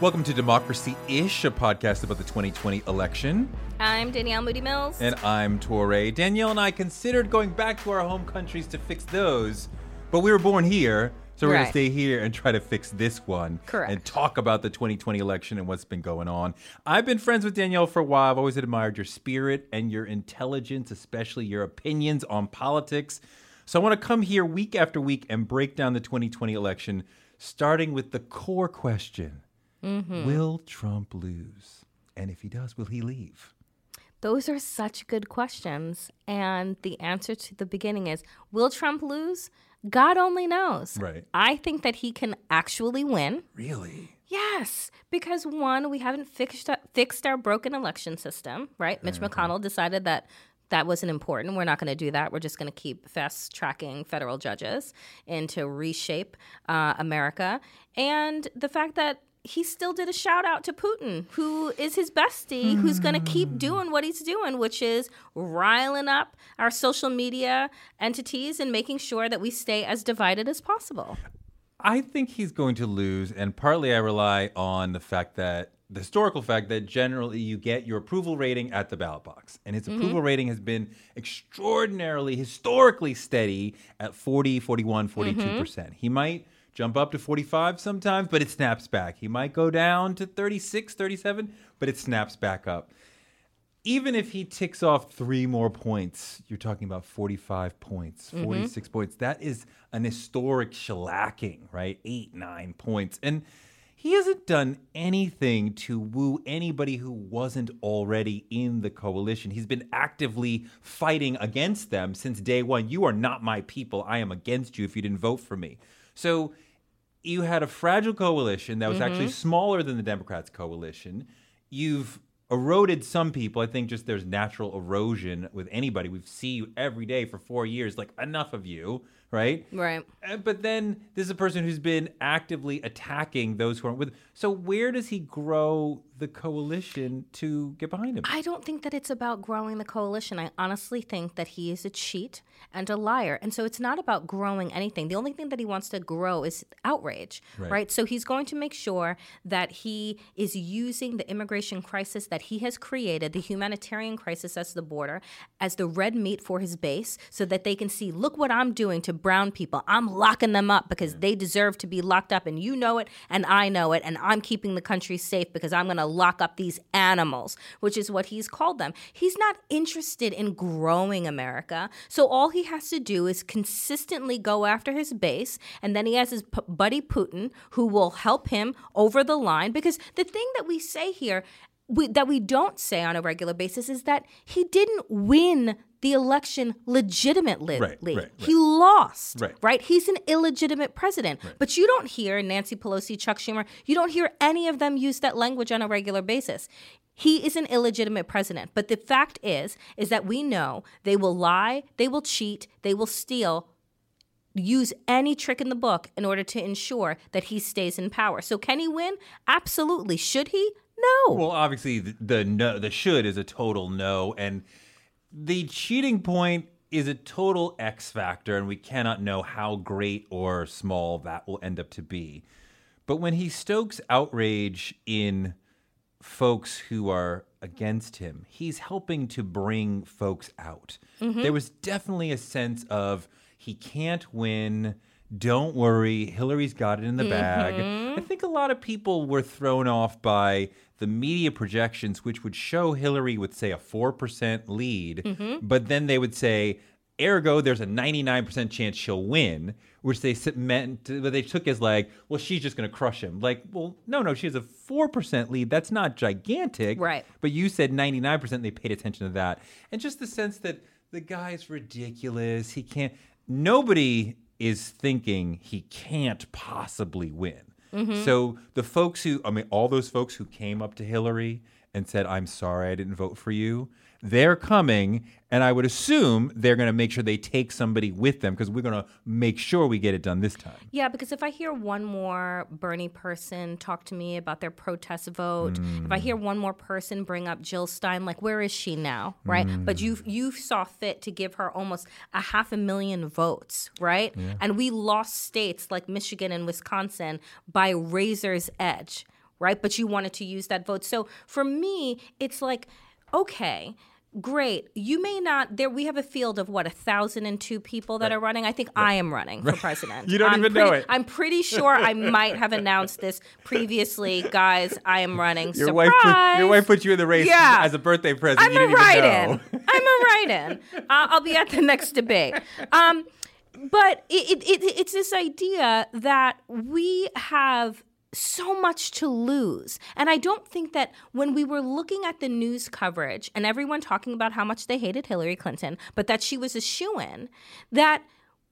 Welcome to Democracy Ish, a podcast about the 2020 election. I'm Danielle Moody Mills. And I'm Touré. Danielle and I considered going back to our home countries to fix those, but we were born here, so we're going Right. to stay here and try to fix this one. Correct. And talk about the 2020 election and what's been going on. I've been friends with Danielle for a while. I've always admired your spirit and your intelligence, especially your opinions on politics. So I want to come here week after week and break down the 2020 election, starting with the core question Mm-hmm. Will Trump lose? And if he does, will he leave? Those are such good questions. And the answer to the beginning is Will Trump lose? God only knows. Right. I think that he can actually win. Really? Yes, because one, we haven't fixed fixed our broken election system, right? Mitch McConnell decided that that wasn't important. We're not going to do that. We're just going to keep fast tracking federal judges and to reshape uh, America. And the fact that he still did a shout out to Putin, who is his bestie, who's going to keep hmm. doing what he's doing, which is riling up our social media entities and making sure that we stay as divided as possible. I think he's going to lose, and partly I rely on the fact that the historical fact that generally you get your approval rating at the ballot box. And his mm-hmm. approval rating has been extraordinarily, historically steady at 40, 41, 42%. Mm-hmm. percent He might jump up to 45 sometimes, but it snaps back. He might go down to 36, 37, but it snaps back up. Even if he ticks off three more points, you're talking about 45 points, mm-hmm. 46 points. That is an historic shellacking, right? Eight, nine points. And he hasn't done anything to woo anybody who wasn't already in the coalition. He's been actively fighting against them since day one. You are not my people. I am against you if you didn't vote for me. So you had a fragile coalition that was actually smaller than the Democrats' coalition. You've eroded some people. I think just there's natural erosion with anybody. We've see you every day for four years. Like enough of you, right? Right. Uh, But then this is a person who's been actively attacking those who aren't with. So where does he grow the coalition to get behind him? I don't think that it's about growing the coalition. I honestly think that he is a cheat and a liar. And so it's not about growing anything. The only thing that he wants to grow is outrage, right? So he's going to make sure that he is using the immigration crisis that he has created, the humanitarian crisis at the border, as the red meat for his base so that they can see, look what I'm doing to brown people. I'm locking them up because they deserve to be locked up and you know it and I know it and I'm keeping the country safe because I'm going to lock up these animals, which is what he's called them. He's not interested in growing America. So all he has to do is consistently go after his base and then he has his p- buddy Putin who will help him over the line because the thing that we say here we, that we don't say on a regular basis is that he didn't win the election legitimately. Right, right, He lost. Right. right? He's an illegitimate president. But you don't hear Nancy Pelosi, Chuck Schumer, you don't hear any of them use that language on a regular basis. He is an illegitimate president. But the fact is, is that we know they will lie, they will cheat, they will steal, use any trick in the book in order to ensure that he stays in power. So can he win? Absolutely. Should he? No. Well, obviously the, the no, the should is a total no, and the cheating point is a total X factor, and we cannot know how great or small that will end up to be. But when he stokes outrage in folks who are against him, he's helping to bring folks out. Mm-hmm. There was definitely a sense of he can't win. Don't worry, Hillary's got it in the bag. I mm-hmm. think a lot of people were thrown off by the media projections, which would show Hillary with, say, a 4% lead, mm-hmm. but then they would say, ergo, there's a 99% chance she'll win, which they meant, but they took as like, well, she's just going to crush him. Like, well, no, no, she has a 4% lead. That's not gigantic. Right. But you said 99%, they paid attention to that. And just the sense that the guy's ridiculous. He can't, nobody is thinking he can't possibly win. Mm-hmm. So the folks who, I mean, all those folks who came up to Hillary and said, I'm sorry I didn't vote for you, they're coming. And I would assume they're going to make sure they take somebody with them because we're going to make sure we get it done this time. Yeah, because if I hear one more Bernie person talk to me about their protest vote, if I hear one more person bring up Jill Stein, like where is she now, right? Mm. But you you saw fit to give her almost a half a million votes, right? And we lost states like Michigan and Wisconsin by razor's edge, right? But you wanted to use that vote. So for me, it's like okay great you may not there we have a field of what a thousand and two people that are running i think i am running for president You don't I'm even know it. i'm pretty sure i might have announced this previously guys i am running Your Surprise! wife, put, your wife put you in the race Yeah. as a birthday present. I'm you a didn't even write-in. know. I'm a write-in. Uh, I'll be at the next debate. Um, but it, it, it, it's this idea that we have so much to lose. And I don't think that when we were looking at the news coverage and everyone talking about how much they hated Hillary Clinton, but that she was a shoo in, that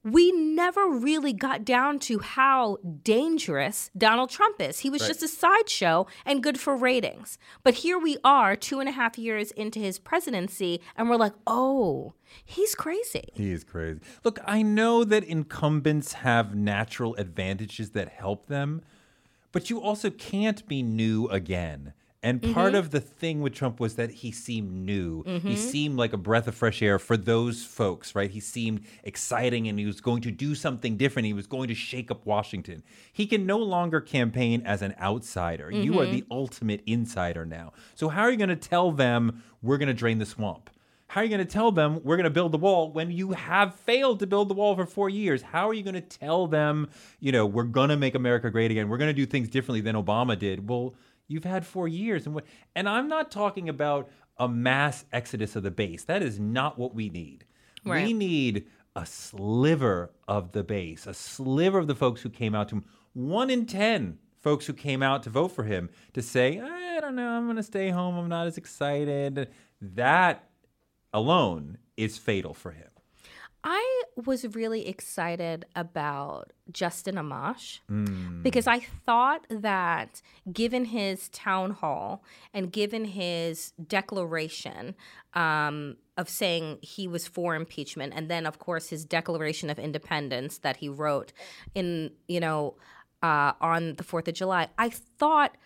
we never really got down to how dangerous Donald Trump is. He was just a sideshow and good for ratings. But here we are, two and a half years into his presidency, and we're like, oh, he's crazy. He is crazy. Look, I know that incumbents have natural advantages that help them, but you also can't be new again. And mm-hmm. part of the thing with Trump was that he seemed new. He mm-hmm. seemed like a breath of fresh air for those folks, right? He seemed exciting and he was going to do something different. He was going to shake up Washington. He can no longer campaign as an outsider. You are mm-hmm. the ultimate insider now. So, how are you going to tell them we're going to drain the swamp? How are you going to tell them we're going to build the wall when you have failed to build the wall for four years? How are you going to tell them, you know, we're going to make America great again? We're going to do things differently than Obama did? Well, you've had four years, and? And I'm not talking about a mass exodus of the base. That is not what we need. We need a sliver of the base, a sliver of the folks who came out to him. One in ten folks who came out to vote for him to say, I don't know, I'm going to stay home. I'm not as excited. That alone is fatal for him. I was really excited about Justin Amash Hmm. because I thought that given his town hall and given his declaration um, of saying he was for impeachment, and then of course his declaration of independence that he wrote in you know uh, on the Fourth of July, I thought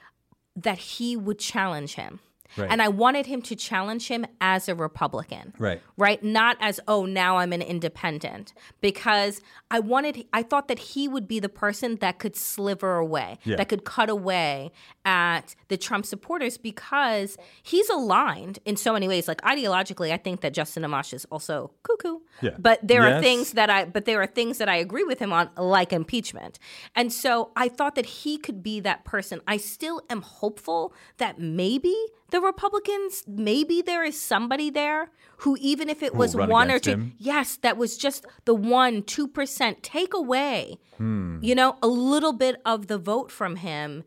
that he would challenge him. Right. And I wanted him to challenge him as a Republican Right. right? Not as, oh, now I'm an independent. Because I wanted, I thought that he would be the person that could sliver away, Yeah. that could cut away at the Trump supporters because he's aligned in so many ways. Like ideologically, I think that Justin Amash is also cuckoo. Yeah. But there are things that I, but there are things that I agree with him on, like impeachment. And so I thought that he could be that person. I still am hopeful that maybe the Republicans, maybe there is somebody there who, even if it was one or two, him? yes, that was just the one, 2%, take away, hmm. you know, a little bit of the vote from him,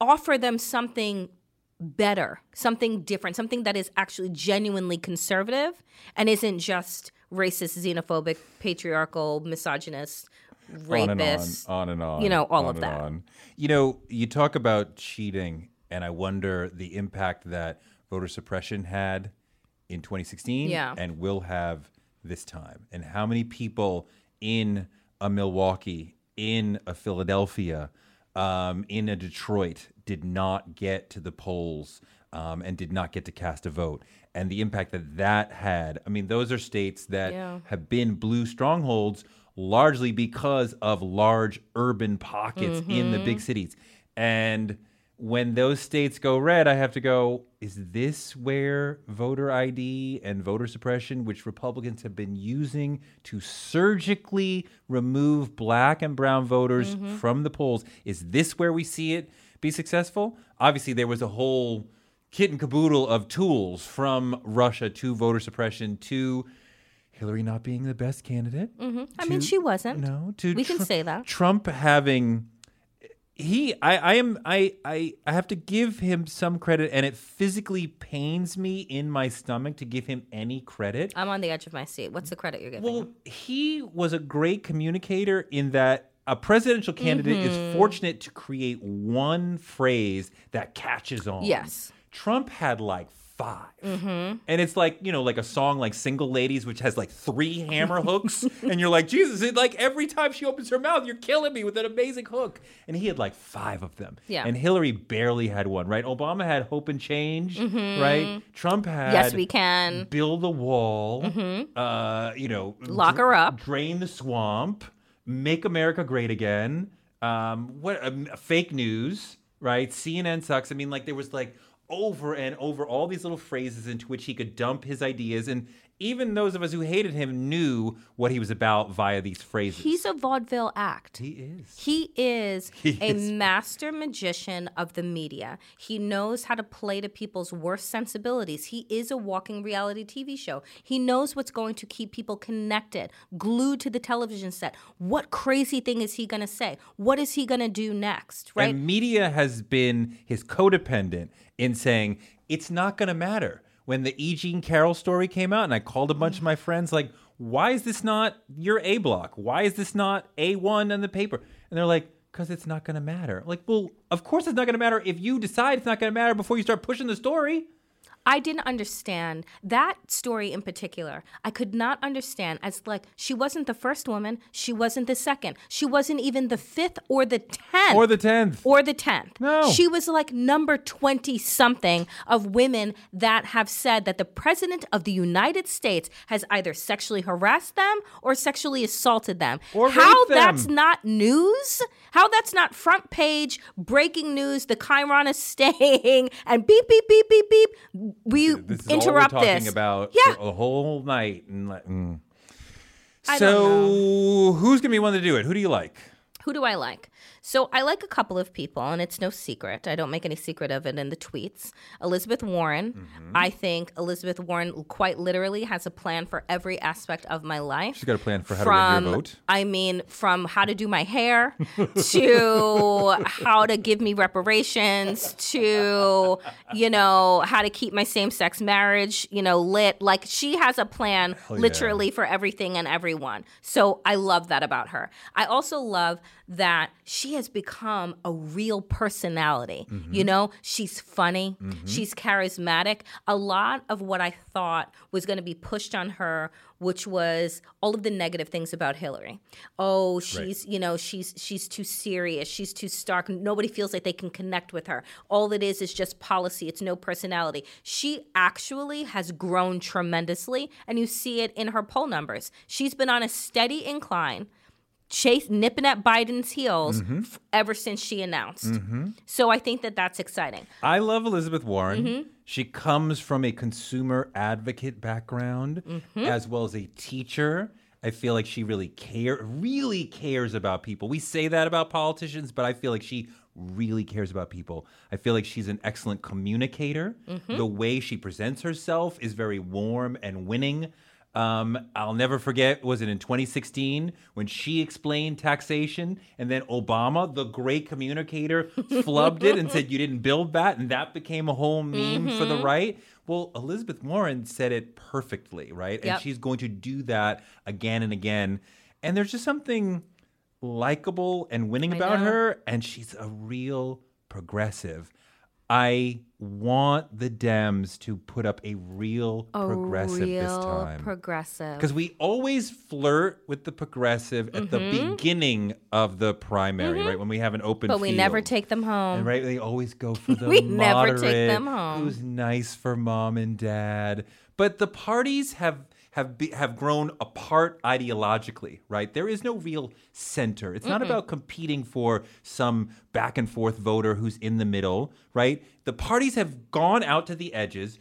offer them something better, something different, something that is actually genuinely conservative and isn't just racist, xenophobic, patriarchal, misogynist, rapist. on and on, on and on. you know, all of that. You know, you talk about cheating, and I wonder the impact that voter suppression had in 2016 Yeah. and will have this time, and how many people in a Milwaukee, in a Philadelphia, um, in a Detroit did not get to the polls um, and did not get to cast a vote, and the impact that that had. I mean, those are states that Yeah. have been blue strongholds largely because of large urban pockets in the big cities. And when those states go red, I have to go, is this where voter ID and voter suppression, which Republicans have been using to surgically remove black and brown voters mm-hmm. from the polls, is this where we see it be successful? Obviously, there was a whole kit and caboodle of tools from Russia to voter suppression to Hillary not being the best candidate. Mm-hmm. I mean, she wasn't. No, to We can say that. Trump having he I, I am I, I I have to give him some credit and it physically pains me in my stomach to give him any credit. I'm on the edge of my seat. What's the credit you're giving? Well, him? he was a great communicator in that a presidential candidate Mm-hmm. is fortunate to create one phrase that catches on. Yes. Trump had like 5 Mm-hmm. And it's like, you know, like a song like Single Ladies, which has like three hammer hooks. and you're like, Jesus, it, like every time she opens her mouth, you're killing me with an amazing hook. And he had like five of them. Yeah. And Hillary barely had one, right? Obama had hope and change, right? Trump had Mm-hmm. Yes, we can. build a wall, uh, you know, Lock her up. drain the swamp, make America great again. Um, what um, fake news, right? CNN sucks. I mean, like there was like over and over all these little phrases into which he could dump his ideas, and even those of us who hated him knew what he was about via these phrases. He's a vaudeville act. he is. He is He a is. master magician of the media. He knows how to play to people's worst sensibilities. He is a walking reality TV show. He knows what's going to keep people connected, glued to the television set. What crazy thing is he going to say? What is he going to do next? Right? And media has been his codependent in saying it's not going to matter. When the E. Jean Carroll story came out, and I called a bunch of my friends, like, why is this not your A block? Why is this not A1 on the paper? And they're like, because it's not going to matter. Like, well, of course it's not going to matter if you decide it's not going to matter before you start pushing the story. I didn't understand that story in particular. I could not understand as like she wasn't the first woman, she wasn't the second, she wasn't even the fifth or the tenth Or the 10th. or the tenth. No. she was like number twenty something of women that have said that the president of the United States has either sexually harassed them or sexually assaulted them. Or How them. that's not news? How that's not front page breaking news? The Chiron is staying and beep beep beep beep beep. We This is interrupt all we're talking this. about Yeah. a whole night. And like, mm. So, who's going to be one to do it? Who do you like? Who do I like? So I like a couple of people, and it's no secret. I don't make any secret of it in the tweets. Elizabeth Warren. Mm-hmm. I think Elizabeth Warren quite literally has a plan for every aspect of my life. She's got a plan for how from, to win your vote. I mean, from how to do my hair to how to give me reparations to, you know, how to keep my same sex marriage, you know, lit. Like she has a plan literally for everything and everyone. So I love that about her. I also love that she has become a real personality. Mm-hmm. You know, she's funny, mm-hmm. she's charismatic. A lot of what I thought was going to be pushed on her which was all of the negative things about Hillary. Oh, she's, you know, she's she's too serious, she's too stark. Nobody feels like they can connect with her. All it is is just policy. It's no personality. She actually has grown tremendously and you see it in her poll numbers. She's been on a steady incline chase nipping at Biden's heels f- ever since she announced. So I think that that's exciting. I love Elizabeth Warren. Mm-hmm. She comes from a consumer advocate background Mm-hmm. as well as a teacher. I feel like she really care really cares about people. We say that about politicians, but I feel like she really cares about people. I feel like she's an excellent communicator. Mm-hmm. The way she presents herself is very warm and winning. Um, I'll never forget, was it in 2016 when she explained taxation and then Obama, the great communicator, flubbed it and said, You didn't build that. And that became a whole meme for the right. Well, Elizabeth Warren said it perfectly, right? Yep. And she's going to do that again and again. And there's just something likable and winning about know. her. And she's a real progressive. I want the Dems to put up a real progressive this time. progressive. Because we always flirt with the progressive at the beginning of the primary, right? When we have an open Mm-hmm. but we never take them home. And right, they always go for the We never take moderate, them home. Who's nice for mom and dad. But the parties have have be, have grown apart ideologically, right? There is no real center. It's not about competing for some back and forth voter who's in the middle, right? The parties have gone out to the edges.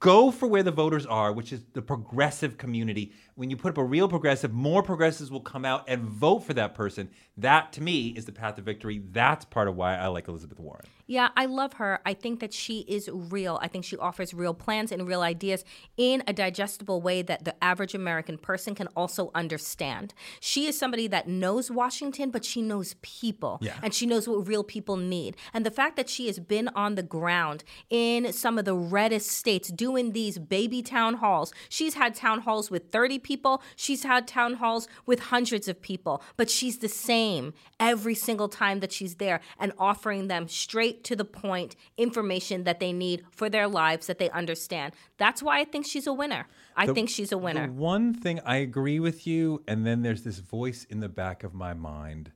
Go for where the voters are, which is the progressive community. When you put up a real progressive, more progressives will come out and vote for that person. That, to me, is the path to victory. That's part of why I like Elizabeth Warren. Yeah, I love her. I think that she is real. I think she offers real plans and real ideas in a digestible way that the average American person can also understand. She is somebody that knows Washington, but she knows people. Yeah. And she knows what real people need. And the fact that she has been on the ground in some of the reddest states doing these baby town halls. She's had town halls with 30 people, she's had town halls with hundreds of people, but she's the same every single time that she's there and offering them straight to the point information that they need for their lives that they understand. That's why I think she's a winner. I think she's a winner. One thing I agree with you, and then there's this voice in the back of my mind.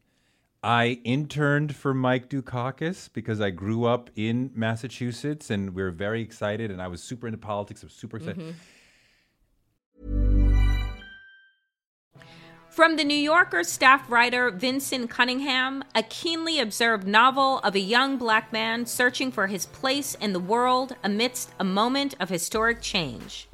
I interned for Mike Dukakis because I grew up in Massachusetts and we were very excited, and I was super into politics. I was super excited. Mm-hmm. From the New Yorker staff writer Vinson Cunningham, a keenly observed novel of a young black man searching for his place in the world amidst a moment of historic change.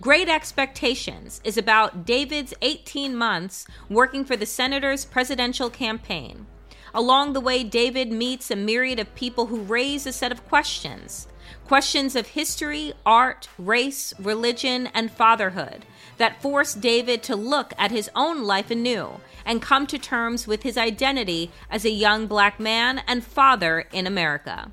Great Expectations is about David's 18 months working for the senator's presidential campaign. Along the way, David meets a myriad of people who raise a set of questions questions of history, art, race, religion, and fatherhood that force David to look at his own life anew and come to terms with his identity as a young black man and father in America.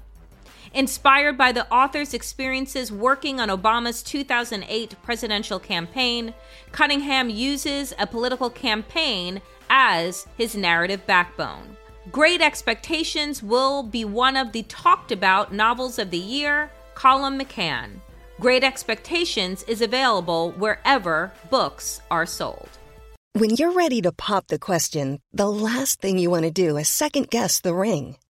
Inspired by the author's experiences working on Obama's 2008 presidential campaign, Cunningham uses a political campaign as his narrative backbone. Great Expectations will be one of the talked about novels of the year, Colum McCann. Great Expectations is available wherever books are sold. When you're ready to pop the question, the last thing you want to do is second guess the ring.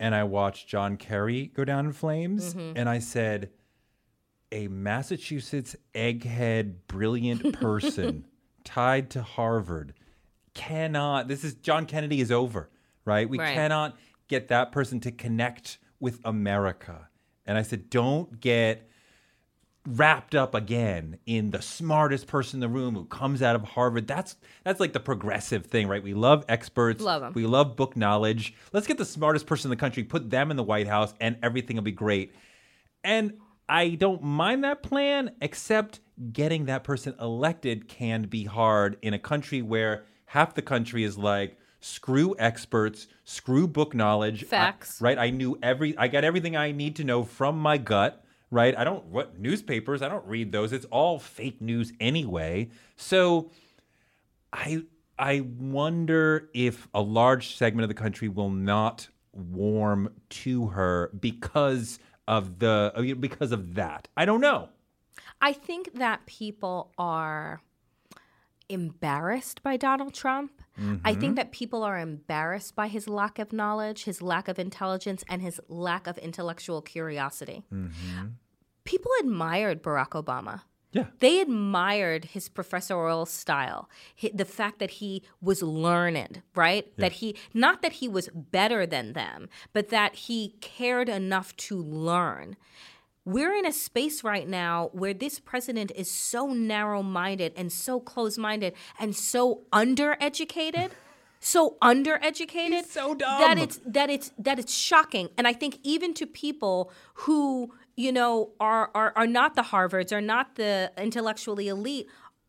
and I watched John Kerry go down in flames, mm-hmm. and I said, a Massachusetts egghead, brilliant person tied to Harvard cannot. This is John Kennedy is over, right? We Right. cannot get that person to connect with America. And I said, don't get wrapped up again in the smartest person in the room who comes out of Harvard. That's that's like the progressive thing, right? We love experts. Love 'em. We love book knowledge. Let's get the smartest person in the country, put them in the White House, and everything will be great. And I don't mind that plan, except getting that person elected can be hard in a country where half the country is like, screw experts, screw book knowledge. I- Facts. right? I knew every, I got everything I need to know from my gut, right? I don't, what newspapers, I don't read those. It's all fake news anyway. So I, I wonder if a large segment of the country will not warm to her because of the uh, because of that. I don't know. I think that people are embarrassed by Donald Trump. I think mm-hmm. that people are embarrassed by his lack of knowledge, his lack of intelligence, and his lack of intellectual curiosity. Mm-hmm. People admired Barack Obama. Yeah. They admired his professorial style, the fact that he was learned, right? That he, not that he was better than them, but that he cared enough to learn. We're in a space right now where this president is so narrow minded and so close minded and so undereducated. So undereducated, He's so dumb. that it's that it's that it's shocking. And I think even to people who you know are are are not the Harvards, are not the intellectually elite,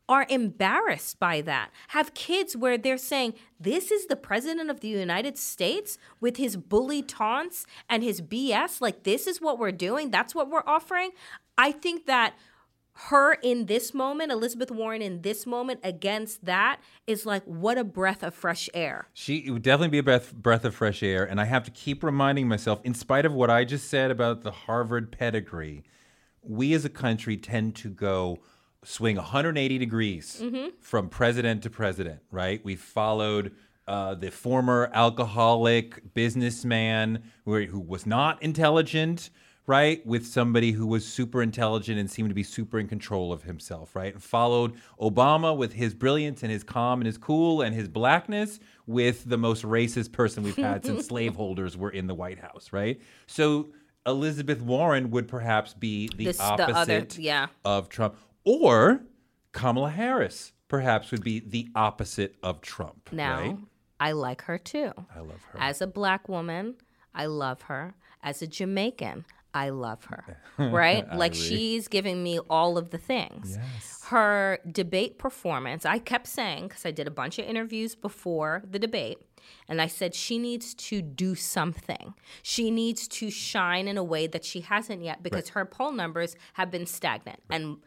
are embarrassed by that. Have kids where they're saying, "This is the president of the United States with his bully taunts and his BS. Like this is what we're doing. That's what we're offering." I think that her in this moment, Elizabeth Warren in this moment against that is like what a breath of fresh air. She would definitely be a breath breath of fresh air, and I have to keep reminding myself, in spite of what I just said about the Harvard pedigree, we as a country tend to go swing 180 degrees from president to president. Right? We followed. Uh, the former alcoholic businessman who, who was not intelligent, right, with somebody who was super intelligent and seemed to be super in control of himself, right? And followed Obama with his brilliance and his calm and his cool and his blackness with the most racist person we've had since slaveholders were in the White House, right? So Elizabeth Warren would perhaps be the This- the opposite other- yeah. of Trump. Or Kamala Harris perhaps would be the opposite of Trump, Now, right? I like her too. I love her. As a black woman, I love her. As a Jamaican, I love her. Right? like agree. she's giving me all of the things. Her debate performance, I kept saying, because I did a bunch of interviews before the debate, and I said she needs to do something. She needs to shine in a way that she hasn't yet because her poll numbers have been stagnant. And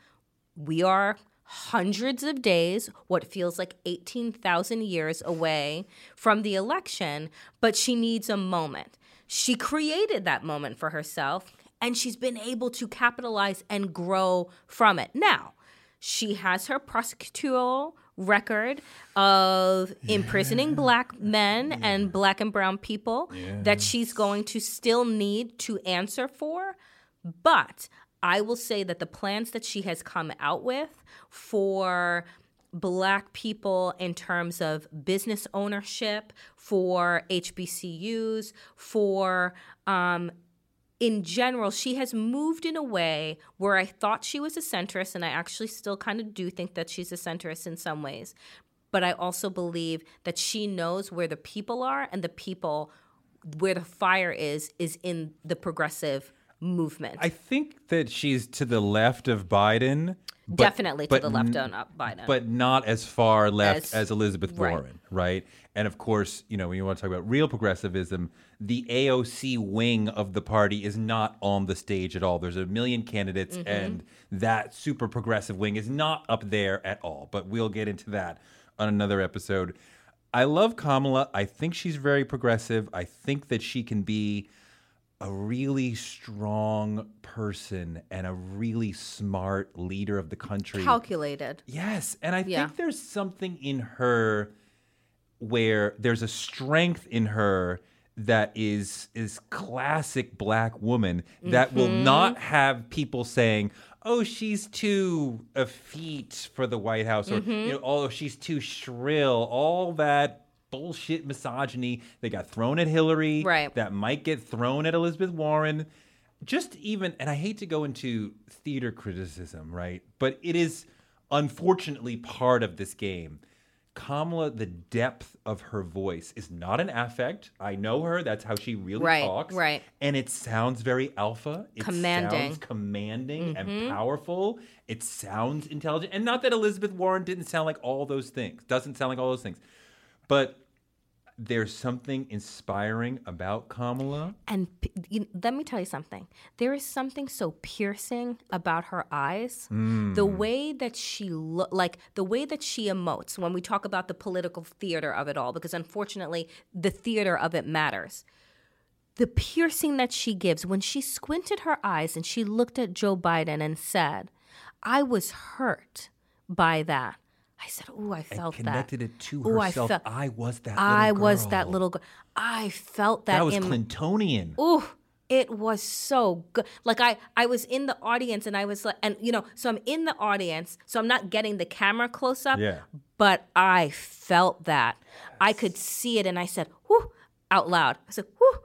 we are hundreds of days, what feels like 18,000 years away from the election, but she needs a moment. She created that moment for herself, and she's been able to capitalize and grow from it. Now, she has her prosecutorial record of imprisoning black men and black and brown people that she's going to still need to answer for. But I will say that the plans that she has come out with for black people in terms of business ownership, for HBCUs, for um, in general, she has moved in a way where I thought she was a centrist, and I actually still kind of do think that she's a centrist in some ways. But I also believe that she knows where the people are, and the people, where the fire is, is in the progressive movement. I think that she's to the left of Biden. but- Definitely to but the left of Biden. But not as far left As- as, Elizabeth right. Warren, right? And of course, you know, when you want to talk about real progressivism, the AOC wing of the party is not on the stage at all. There's a million candidates, Mm-hmm. and that super progressive wing is not up there at all. But we'll get into that on another episode. I love Kamala. I think she's very progressive. I think that she can be a really strong person and a really smart leader of the country. Calculated. Yes, and I Yeah. think there's something in her where there's a strength in her that is is classic black woman that will Mm-hmm. not have people saying, "Oh, she's too effete for the White House," or Mm-hmm. you know, "Oh, she's too shrill." All that bullshit misogyny that got thrown at Hillary, Right. that might get thrown at Elizabeth Warren. Just even, and I hate to go into theater criticism, right? But it is unfortunately part of this game. Kamala, the depth of her voice is not an affect. I know her. That's how she really Right, talks. right. And it sounds very alpha. It Commanding. Mm-hmm. sounds commanding and powerful. It sounds intelligent. And not that Elizabeth Warren didn't sound like all those things. Doesn't sound like all those things. But there's something inspiring about Kamala. And p- you, let me tell you something. There is something so piercing about her eyes. Mm. The way that she look, like the way that she emotes when we talk about the political theater of it all, because unfortunately, the theater of it matters. The piercing that she gives when she squinted her eyes and she looked at Joe Biden and said, "I was hurt by that." I said, "Oh, I felt that." Connected it to Ooh, I herself. felt- I, was that. I was that little girl. I felt that. That was in- Clintonian. Ooh, it was so good. Like I, I was in the audience and I was like, and you know, so I'm in the audience, so I'm not getting the camera close up. Yeah. But I felt that. I could see it, and I said, "Whoo!" out loud. I said, "Whoo!"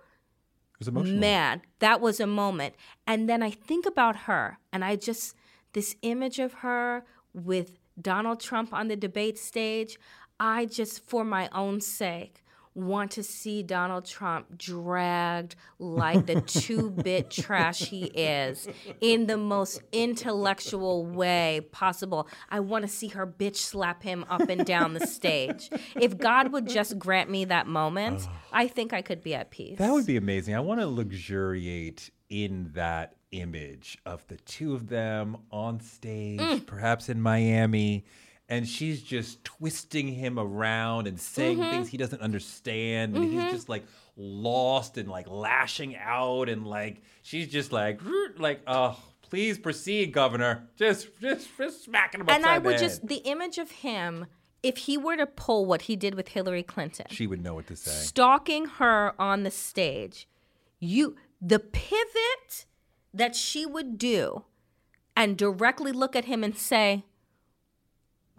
It was emotional. Man, that was a moment. And then I think about her, and I just, this image of her with Donald Trump on the debate stage, I just, for my own sake, want to see Donald Trump dragged like the two bit trash he is in the most intellectual way possible. I want to see her bitch slap him up and down the stage. If God would just grant me that moment, I think I could be at peace. That would be amazing. I want to luxuriate in that image of the two of them on stage, Mm. perhaps in Miami. And she's just twisting him around and saying Mm-hmm. things he doesn't understand. And he's just like lost and like lashing out. And like, she's just like, like, oh, please proceed, governor. Just, just, just smacking him and I would just the image of him if he were to pull what he did with Hillary Clinton, She would know what to say. stalking her on the stage, you the pivot that she would do and directly look at him and say,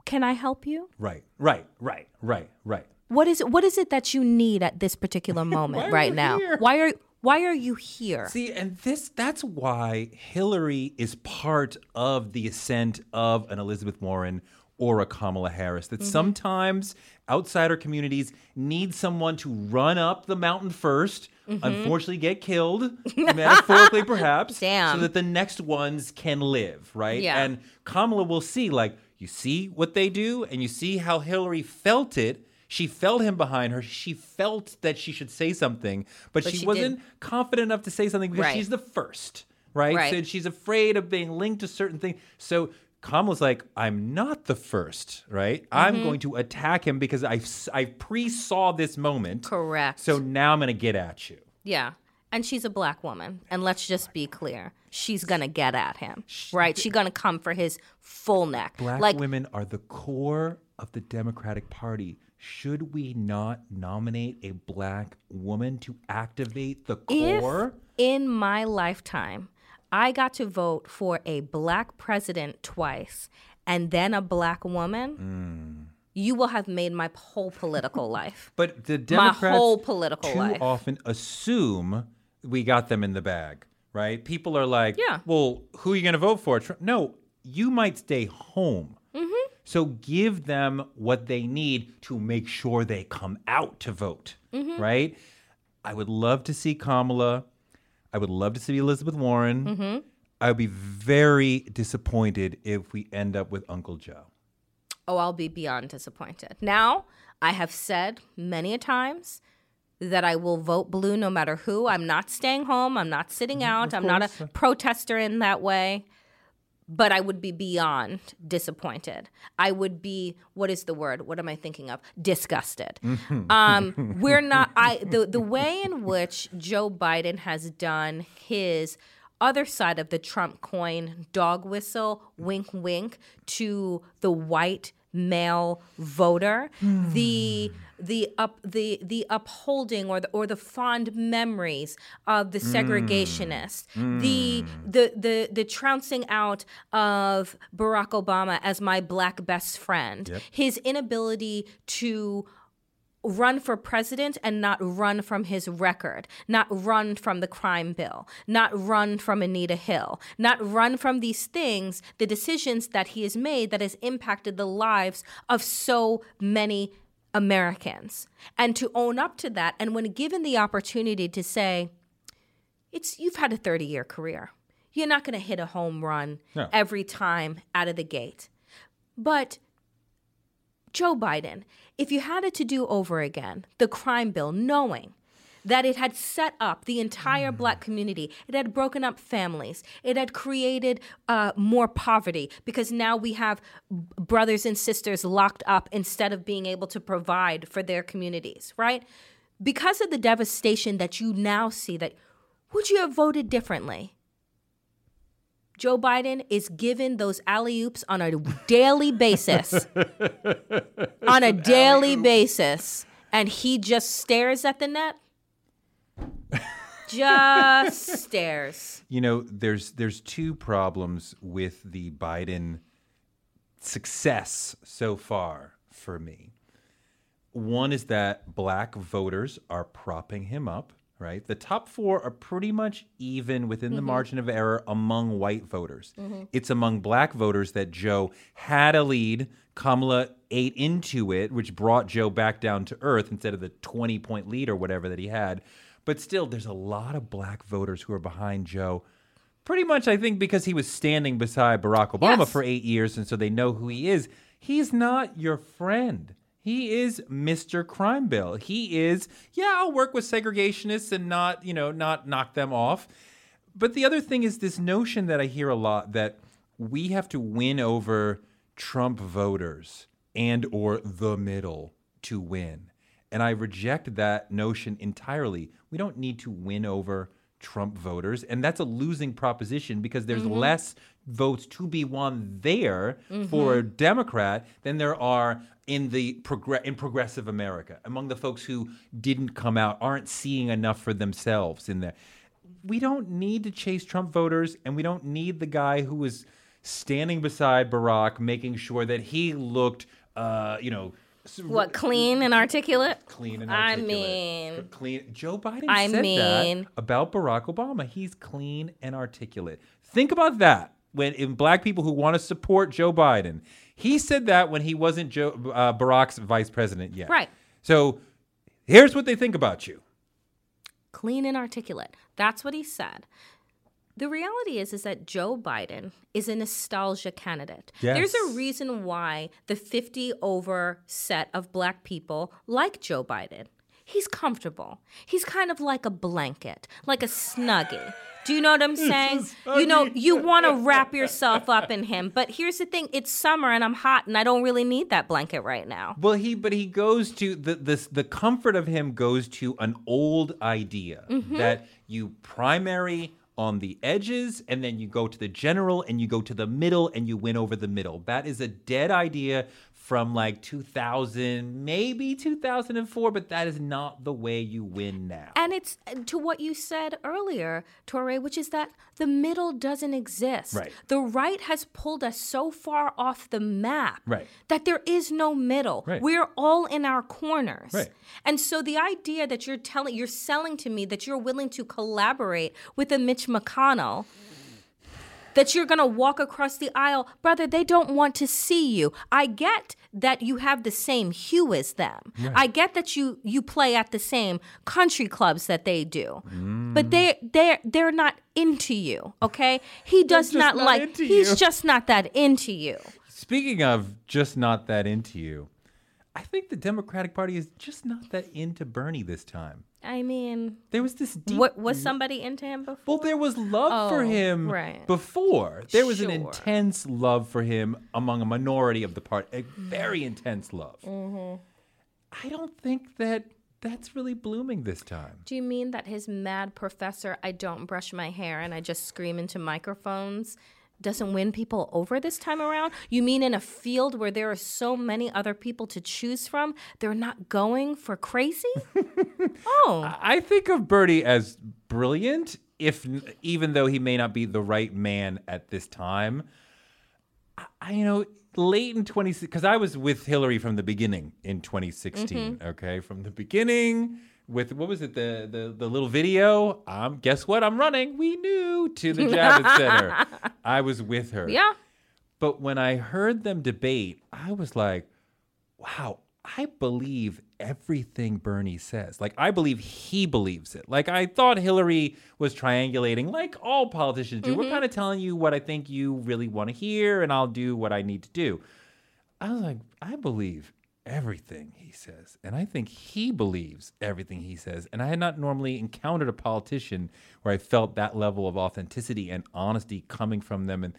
"Can I help you? Right, right, right, right, right. What is it what is it that you need at this particular moment right now? here? Why are why are you here?" See, and this that's why Hillary is part of the ascent of an Elizabeth Warren or a Kamala Harris. That mm-hmm. sometimes outsider communities need someone to run up the mountain 1st mm-hmm. unfortunately get killed, metaphorically perhaps, Damn. so that the next ones can live, right? Yeah. And Kamala will see, like, you see what they do, and you see how Hillary felt it. She felt him behind her. She felt that she should say something, but, But she, she wasn't confident enough to say something because Right. she's the first, right? Right. So she's afraid of being linked to certain things. So Kamala's like, I'm not the first, right? Mm-hmm. I'm going to attack him because I I pre saw this moment. Correct. So now I'm going to get at you. Yeah. And she's a black woman. And let's just be clear. She's going to get at him. Right? She's going to come for his full neck. Black like women are the core of the Democratic Party. Should we not nominate a black woman to activate the core? if in my lifetime I got to vote for a black president twice and then a black woman, you will have made my whole political life. But the My Democrats whole political too life. often assume we got them in the bag, right? People are like, Yeah. well, who are you going to vote for? No, you might stay home. Mm-hmm. So give them what they need to make sure they come out to vote, Mm-hmm. right? I would love to see Kamala. I would love to see Elizabeth Warren. Mm-hmm. I would be very disappointed if we end up with Uncle Joe. Oh, I'll be beyond disappointed. Now, I have said many a times that I will vote blue no matter who. I'm not staying home. I'm not sitting out. I'm not a protester in that way. But I would be beyond disappointed. I would be what is the word? What am I thinking of? Disgusted. um, we're not. I the the way in which Joe Biden has done his other side of the Trump coin dog whistle, wink, wink to the white male voter, hmm. the the up the the upholding or the or the fond memories of the hmm. segregationists, hmm. the the the the trouncing out of Barack Obama as my black best friend, his inability to run for president and not run from his record, not run from the crime bill, not run from Anita Hill, not run from these things, the decisions that he has made that has impacted the lives of so many Americans. And to own up to that and when given the opportunity to say, it's you've had a 30-year career. You're not going to hit a home run No. every time out of the gate. But Joe Biden, if you had it to do over again, the crime bill, knowing that it had set up the entire black community, it had broken up families, it had created uh, more poverty because now we have brothers and sisters locked up instead of being able to provide for their communities, right? Because of the devastation that you now see, that would you have voted differently? Joe Biden is given those alley oops on a daily basis. on a daily basis. And he just stares at the net. Just stares. You know, there's there's two problems with the Biden success so far for me. One is that black voters are propping him up, right? The top four are pretty much even within the mm-hmm. margin of error among white voters. Mm-hmm. It's among black voters that Joe had a lead. Kamala ate into it, which brought Joe back down to earth instead of the 20 point lead or whatever that he had. But still, there's a lot of black voters who are behind Joe. Pretty much, I think, because he was standing beside Barack Obama Yes. for eight years, and so they know who he is. He's not your friend. He is Mr. Crime Bill. He is, yeah, I'll work with segregationists and not, you know, not knock them off. But the other thing is this notion that I hear a lot that we have to win over Trump voters and or the middle to win. And I reject that notion entirely. We don't need to win over Trump voters, and that's a losing proposition because there's less votes to be won there for a Democrat than there are in the progr- in progressive America among the folks who didn't come out, aren't seeing enough for themselves in there. We don't need to chase Trump voters, and we don't need the guy who was standing beside Barack, making sure that he looked, uh, you know. What clean and articulate? clean and articulate. I mean- clean. Joe Biden I said mean- that about Barack Obama. He's clean and articulate. Think about that. When in black people who want to support Joe Biden, he said that when he wasn't Joe uh, Barack's vice president yet. Right. So here's what they think about you. clean and articulate. That's what he said. The reality is is that Joe Biden is a nostalgia candidate. There's a reason why the 50 over set of black people like Joe Biden. He's comfortable. He's kind of like a blanket, like a snuggie. Do you know what I'm saying? You know, you want to wrap yourself up in him. But here's the thing, it's summer and I'm hot and I don't really need that blanket right now. Well, he but he goes to the this the comfort of him goes to an old idea Mm-hmm. that you primary on the edges and then you go to the general and you go to the middle and you win over the middle. That is a dead idea from like 2000, maybe 2004, but that is not the way you win now. And it's uh, to what you said earlier, Touré, which is that the middle doesn't exist. Right. The right has pulled us so far off the map Right. that there is no middle. Right. We're all in our corners. Right. And so the idea that you're telling, you're selling to me that you're willing to collaborate with a Mitch McConnell. That you're gonna walk across the aisle, brother. They don't want to see you. I get that you have the same hue as them. I get that you you play at the same country clubs that they do, but they they they're not into you. Okay, he does not, not like. He's you. just not that into you. Speaking of just not that into you, I think the Democratic Party is just not that into Bernie this time. I mean, There was this deep what was somebody into him before? Well, there was love for Oh, him right. before. There was an intense love for him among a minority of the party, a Mm-hmm. very intense love. I don't think that that's really blooming this time. Do you mean that his mad professor, I don't brush my hair and I just scream into microphones, doesn't win people over this time around? You mean in a field where there are so many other people to choose from, they're not going for crazy? oh, I think of Bernie as brilliant, if even though he may not be the right man at this time. I, I you know late in 20 because I was with Hillary from the beginning in 2016. Mm-hmm. Okay, from the beginning with what was it the the the little video? Um, guess what? I'm running. We knew to the Javits Center. I was with her. yeah. But when I heard them debate, I was like, wow, I believe everything Bernie says. Like, I believe he believes it. Like, I thought Hillary was triangulating, like all politicians do. We're kind of telling you what I think you really want to hear, and I'll do what I need to do. I was like, I believe everything he says. And I think he believes everything he says. And I had not normally encountered a politician where I felt that level of authenticity and honesty coming from them. And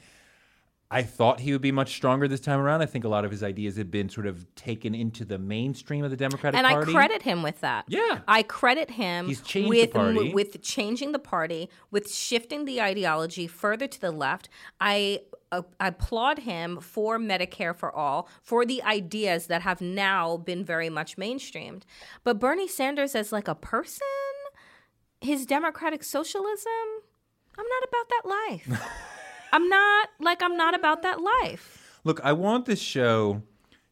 I thought he would be much stronger this time around. I think a lot of his ideas had been sort of taken into the mainstream of the Democratic And Party. And I credit him with that. Yeah. I credit him He's changed with the party. with changing the party, with shifting the ideology further to the left. I uh, I applaud him for Medicare for all, for the ideas that have now been very much mainstreamed. But Bernie Sanders as like a person, his democratic socialism, I'm not about that life. I'm not like I'm not about that life. Look, I want this show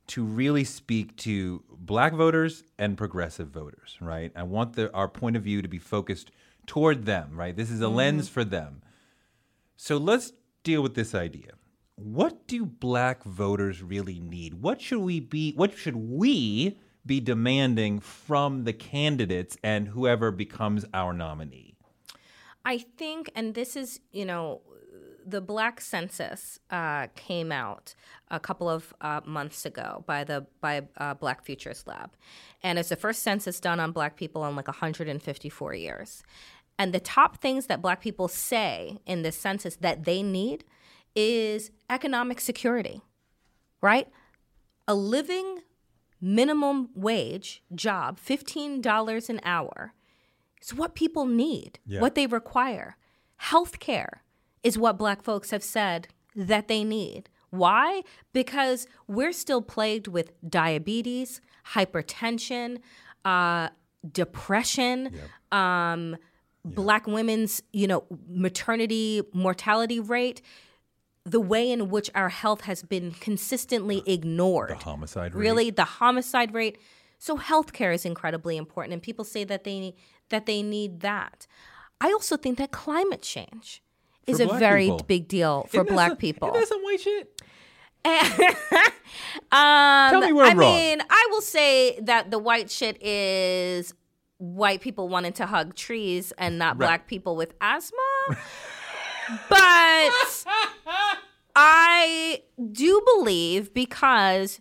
to really speak to black voters and progressive voters, right? I want the, our point of view to be focused toward them, right? This is a mm-hmm. lens for them. So let's deal with this idea. What do black voters really need? What should we be what should we be demanding from the candidates and whoever becomes our nominee? I think, and this is, you know, the Black Census uh, came out a couple of uh, months ago by the by uh, Black Futures Lab, and it's the first census done on Black people in like 154 years. And the top things that black people say in this census that they need is economic security, right? A living minimum wage job, $15 an hour, is what people need, Yeah. what they require. Healthcare is what black folks have said that they need. Why? Because we're still plagued with diabetes, hypertension, uh, depression, um, black women's, you know, maternity mortality rate, the way in which our health has been consistently ignored. The homicide rate. Really, the homicide rate. So healthcare is incredibly important, and people say that they that they need that. I also think that climate change is a very people. big deal for black some- people. Isn't that some white shit? Um, Tell me where I I'm wrong. mean, I will say that the white shit is white people wanting to hug trees and not Right. black people with asthma. but I do believe because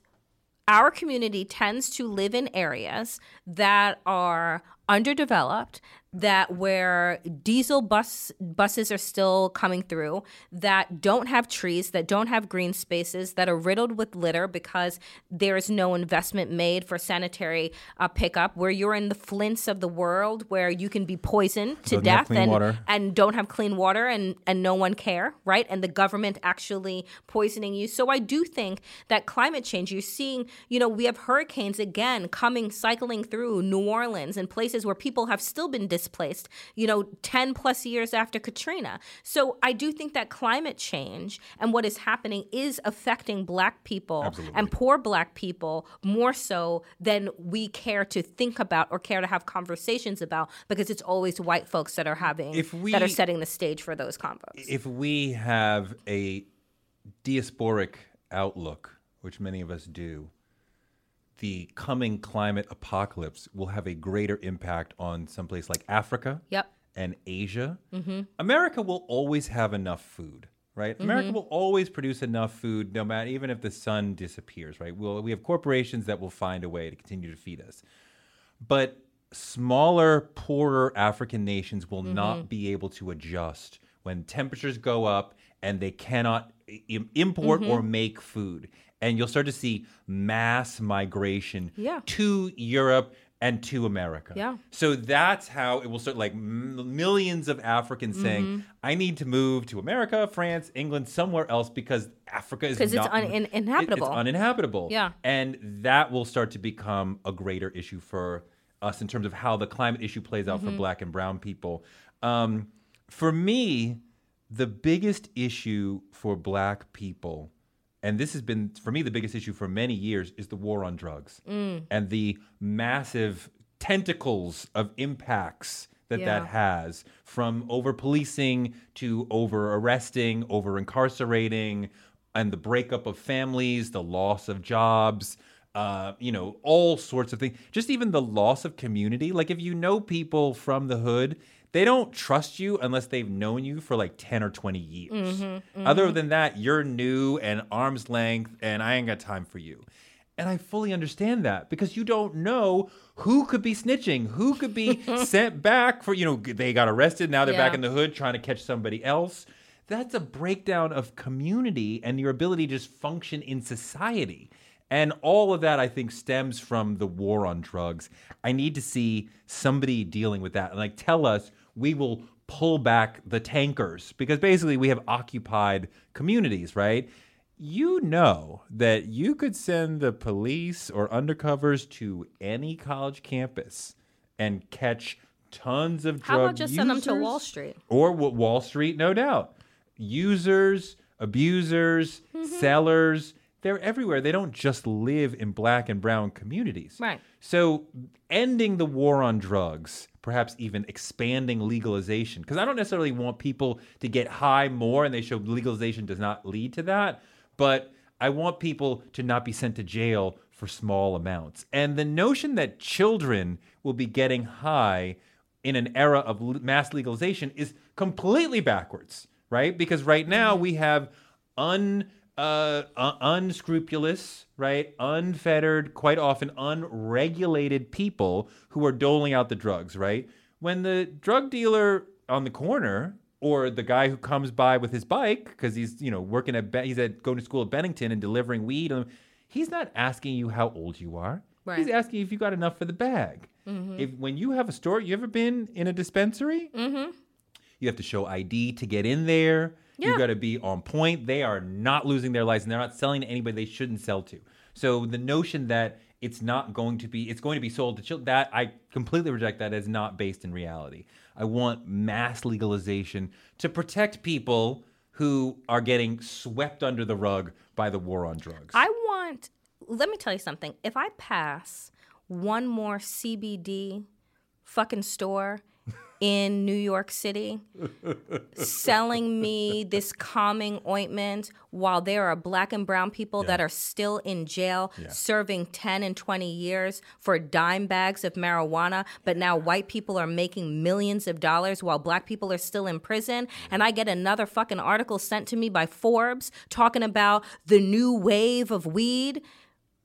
our community tends to live in areas that are underdeveloped that where diesel bus buses are still coming through that don't have trees that don't have green spaces that are riddled with litter because there is no investment made for sanitary uh, pickup where you're in the flints of the world where you can be poisoned to Doesn't death and water. and don't have clean water and and no one care right and the government actually poisoning you so i do think that climate change you're seeing you know we have hurricanes again coming cycling through new orleans and places where people have still been displaced you know 10 plus years after katrina so i do think that climate change and what is happening is affecting black people and poor black people more so than we care to think about or care to have conversations about because it's always white folks that are having If we- that are setting the stage for those combos. If we have a diasporic outlook, which many of us do, the coming climate apocalypse will have a greater impact on someplace like Africa Yep. and Asia. Mm-hmm. America will always have enough food, right? America mm-hmm. will always produce enough food, no matter even if the sun disappears, right? We'll, we have corporations that will find a way to continue to feed us. But smaller, poorer African nations will mm-hmm. not be able to adjust when temperatures go up and they cannot Im- import or make food. And you'll start to see mass migration Yeah. to Europe and to America. Yeah. So that's how it will start like m- millions of Africans saying, Mm-hmm. I need to move to America, France, England, somewhere else because Africa is 'Cause it's not unin- it- it's uninhabitable. Yeah. And that will start to become a greater issue for us in terms of how the climate issue plays out Mm-hmm. for black and brown people. Um, for me, the biggest issue for black people, and this has been for me the biggest issue for many years, is the war on drugs Mm. and the massive tentacles of impacts that Yeah. that has from over policing to over arresting, over incarcerating, and the breakup of families, the loss of jobs, uh, you know, all sorts of things. Just even the loss of community. Like if you know people from the hood, they don't trust you unless they've known you for like 10 or 20 years. Mm-hmm, mm-hmm. Other than that, you're new and arm's length, and I ain't got time for you. And I fully understand that because you don't know who could be snitching, who could be sent back for, you know, they got arrested, now they're back in the hood trying to catch somebody else. That's a breakdown of community and your ability to just function in society. And all of that, I think, stems from the war on drugs. I need to see somebody dealing with that and like tell us we will pull back the tankers because basically we have occupied communities, right? You know that you could send the police or undercovers to any college campus and catch tons of drug How about just send them to? Wall Street? or Wall Street, no doubt. Users, abusers, mm-hmm. sellers, they're everywhere. They don't just live in black and brown communities. Right. So, ending the war on drugs, perhaps even expanding legalization, because I don't necessarily want people to get high more, and they show legalization does not lead to that, but I want people to not be sent to jail for small amounts. And the notion that children will be getting high in an era of mass legalization is completely backwards, right? Because right now we have un uh, uh, unscrupulous, right, unfettered, quite often unregulated people who are doling out the drugs, right? when the drug dealer on the corner or the guy who comes by with his bike because he's you know working at Be- he's at going to school at Bennington and delivering weed, he's not asking you how old you are. Right. He's asking if you got enough for the bag. If when you have a store, you ever been in a dispensary? Mm-hmm. You have to show ID to get in there. You got to be on point. They are not losing their lives and They're not selling to anybody they shouldn't sell to. So the notion that it's not going to be, it's going to be sold to children, that I completely reject that as not based in reality. I want mass legalization to protect people who are getting swept under the rug by the war on drugs. I want, let me tell you something. If I pass one more CBD fucking store in New York City selling me this calming ointment while there are black and brown people that are still in jail serving 10 and 20 years for dime bags of marijuana, but now white people are making millions of dollars while black people are still in prison. And I get another fucking article sent to me by Forbes talking about the new wave of weed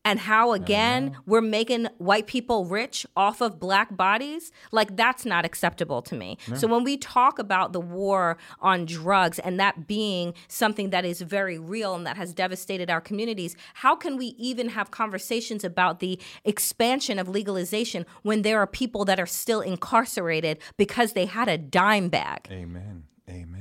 and how again we're making white people rich off of black bodies like that's not acceptable to me so when we talk about the war on drugs and that being something that is very real and that has devastated our communities how can we even have conversations about the expansion of legalization when there are people that are still incarcerated because they had a dime bag Amen. Amen.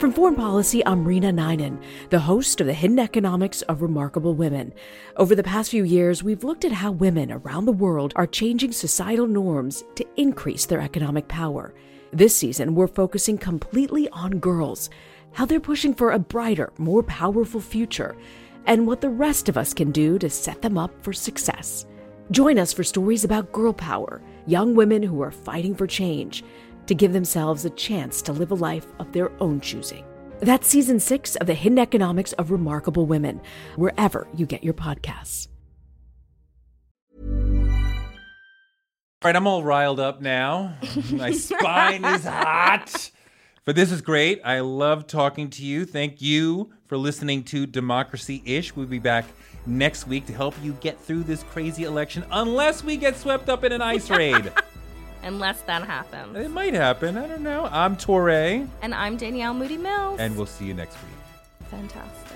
From Foreign Policy, I'm Rena Ninan, the host of The Hidden Economics of Remarkable Women. Over the past few years, we've looked at how women around the world are changing societal norms to increase their economic power. This season, we're focusing completely on girls, how they're pushing for a brighter, more powerful future, and what the rest of us can do to set them up for success. Join us for stories about girl power, young women who are fighting for change to give themselves a chance to live a life of their own choosing. That's season six of The Hidden Economics of Remarkable Women, wherever you get your podcasts. All right, I'm all riled up now. My spine is hot. But this is great. I love talking to you. Thank you for listening to Democracy Ish. We'll be back next week to help you get through this crazy election, unless we get swept up in an ice raid. unless that happens it might happen. I don't know. I'm Touré, and i'm danielle moody mills and we'll see you next week. fantastic